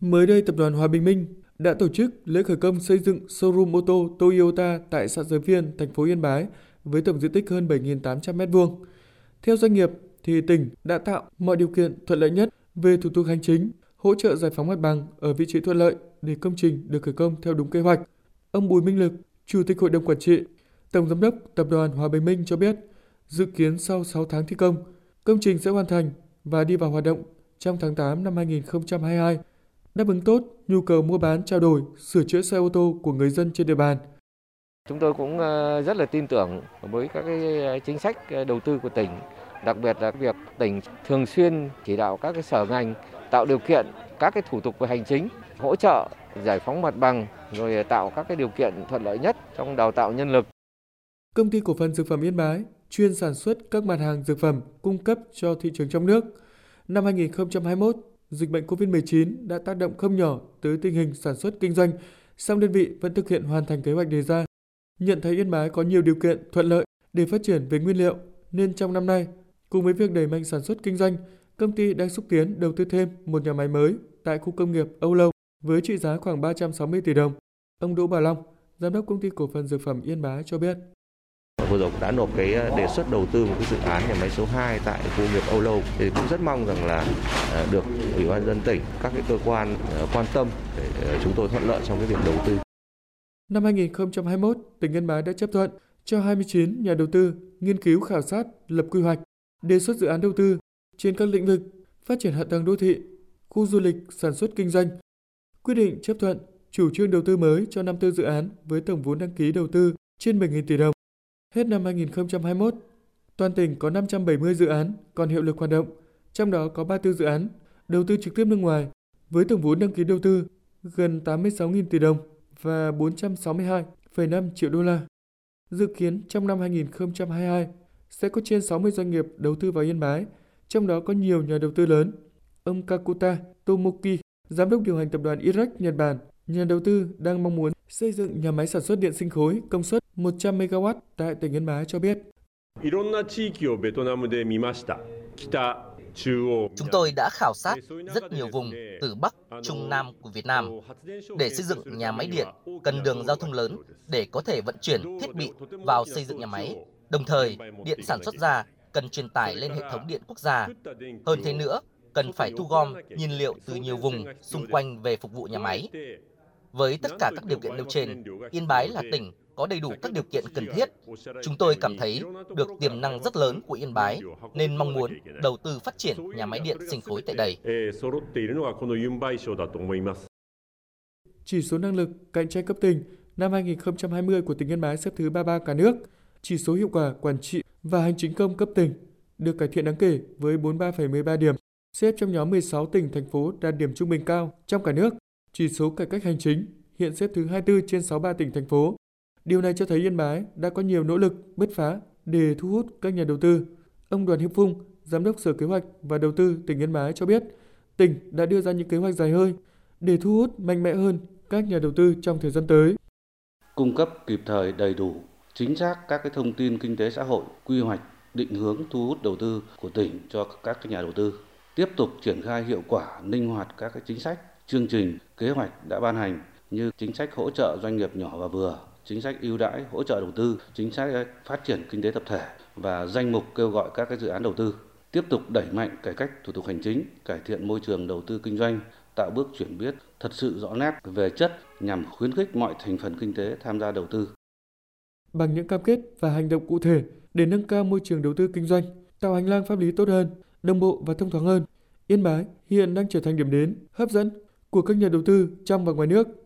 Mới đây, Tập đoàn Hòa Bình Minh đã tổ chức lễ khởi công xây dựng showroom ô tô Toyota tại xã Giới Viên, thành phố Yên Bái với tổng diện tích hơn 7.800 m2. Theo doanh nghiệp, thì tỉnh đã tạo mọi điều kiện thuận lợi nhất về thủ tục hành chính, hỗ trợ giải phóng mặt bằng ở vị trí thuận lợi để công trình được khởi công theo đúng kế hoạch. Ông Bùi Minh Lực, Chủ tịch Hội đồng Quản trị, Tổng Giám đốc Tập đoàn Hòa Bình Minh cho biết, dự kiến sau 6 tháng thi công, công trình sẽ hoàn thành và đi vào hoạt động trong tháng 8 năm 2022, đáp ứng tốt nhu cầu mua bán, trao đổi, sửa chữa xe ô tô của người dân trên địa bàn. Chúng tôi cũng ờ, rất là tin tưởng với các cái chính sách ờ, đầu tư của tỉnh, đặc biệt là việc tỉnh thường xuyên chỉ đạo các cái sở ngành tạo điều kiện các cái thủ tục về hành chính, hỗ trợ giải phóng mặt bằng rồi tạo các cái điều kiện thuận lợi nhất trong đào tạo nhân lực. Công ty cổ phần dược phẩm Yên Bái chuyên sản xuất các mặt hàng dược phẩm cung cấp cho thị trường trong nước. Năm 2021, dịch bệnh COVID-19 đã tác động không nhỏ tới tình hình sản xuất kinh doanh, song đơn vị vẫn thực hiện hoàn thành kế hoạch đề ra. Nhận thấy Yên Bái có nhiều điều kiện thuận lợi để phát triển về nguyên liệu, nên trong năm nay, cùng với việc đẩy mạnh sản xuất kinh doanh, công ty đang xúc tiến đầu tư thêm một nhà máy mới tại khu công nghiệp Âu Lâu với trị giá khoảng 360 tỷ đồng. Ông Đỗ Bà Long, giám đốc công ty cổ phần dược phẩm Yên Bái cho biết. Vừa rồi cũng đã nộp cái ờ, đề xuất đầu tư một cái dự án nhà máy số 2 tại khu nghiệp Âu Lâu thì cũng rất mong rằng là ờ, được Ủy ban dân tỉnh, các cái cơ quan ờ, quan tâm để chúng tôi thuận lợi trong cái việc đầu tư. Năm 2021, tỉnh Yên Bái đã chấp thuận cho 29 nhà đầu tư nghiên cứu khảo sát, lập quy hoạch, đề xuất dự án đầu tư trên các lĩnh vực phát triển hạ tầng đô thị, khu du lịch, sản xuất kinh doanh. Quyết định chấp thuận chủ trương đầu tư mới cho 54 dự án với tổng vốn đăng ký đầu tư trên 7.000 tỷ đồng. Hết năm 2021, toàn tỉnh có 570 dự án còn hiệu lực hoạt động, trong đó có 34 dự án đầu tư trực tiếp nước ngoài với tổng vốn đăng ký đầu tư gần 86.000 tỷ đồng và 462,5 triệu đô la. Dự kiến trong năm 2022 sẽ có trên 60 doanh nghiệp đầu tư vào Yên Bái, trong đó có nhiều nhà đầu tư lớn. Ông Kakuta Tomoki, giám đốc điều hành tập đoàn Iraq Nhật Bản, nhà đầu tư đang mong muốn xây dựng nhà máy sản xuất điện sinh khối công suất 100 MW tại tỉnh Yên Bái cho biết. Chúng tôi đã khảo sát rất nhiều vùng từ Bắc, Trung Nam của Việt Nam. Để xây dựng nhà máy điện, cần đường giao thông lớn để có thể vận chuyển thiết bị vào xây dựng nhà máy. Đồng thời, điện sản xuất ra cần truyền tải lên hệ thống điện quốc gia. Hơn thế nữa, cần phải thu gom nhiên liệu từ nhiều vùng xung quanh về phục vụ nhà máy. Với tất cả các điều kiện nêu trên, Yên Bái là tỉnh có đầy đủ các điều kiện cần thiết. Chúng tôi cảm thấy được tiềm năng rất lớn của Yên Bái nên mong muốn đầu tư phát triển nhà máy điện sinh khối tại đây. Chỉ số năng lực cạnh tranh cấp tỉnh năm 2020 của tỉnh Yên Bái xếp thứ 33 cả nước. Chỉ số hiệu quả quản trị và hành chính công cấp tỉnh được cải thiện đáng kể với 43,13 điểm, xếp trong nhóm 16 tỉnh thành phố đạt điểm trung bình cao trong cả nước. Chỉ số cải cách hành chính hiện xếp thứ 24 trên 63 tỉnh thành phố. Điều này cho thấy Yên Bái đã có nhiều nỗ lực bứt phá để thu hút các nhà đầu tư. Ông Đoàn Hiệp Phung, Giám đốc Sở Kế hoạch và Đầu tư tỉnh Yên Bái cho biết, tỉnh đã đưa ra những kế hoạch dài hơi để thu hút mạnh mẽ hơn các nhà đầu tư trong thời gian tới. Cung cấp kịp thời đầy đủ, chính xác các cái thông tin kinh tế xã hội, quy hoạch, định hướng thu hút đầu tư của tỉnh cho các nhà đầu tư. Tiếp tục triển khai hiệu quả, linh hoạt các cái chính sách chương trình, kế hoạch đã ban hành như chính sách hỗ trợ doanh nghiệp nhỏ và vừa, chính sách ưu đãi hỗ trợ đầu tư, chính sách phát triển kinh tế tập thể và danh mục kêu gọi các cái dự án đầu tư. Tiếp tục đẩy mạnh cải cách thủ tục hành chính, cải thiện môi trường đầu tư kinh doanh, tạo bước chuyển biến thật sự rõ nét về chất nhằm khuyến khích mọi thành phần kinh tế tham gia đầu tư. Bằng những cam kết và hành động cụ thể để nâng cao môi trường đầu tư kinh doanh, tạo hành lang pháp lý tốt hơn, đồng bộ và thông thoáng hơn, Yên Bái hiện đang trở thành điểm đến hấp dẫn của các nhà đầu tư trong và ngoài nước.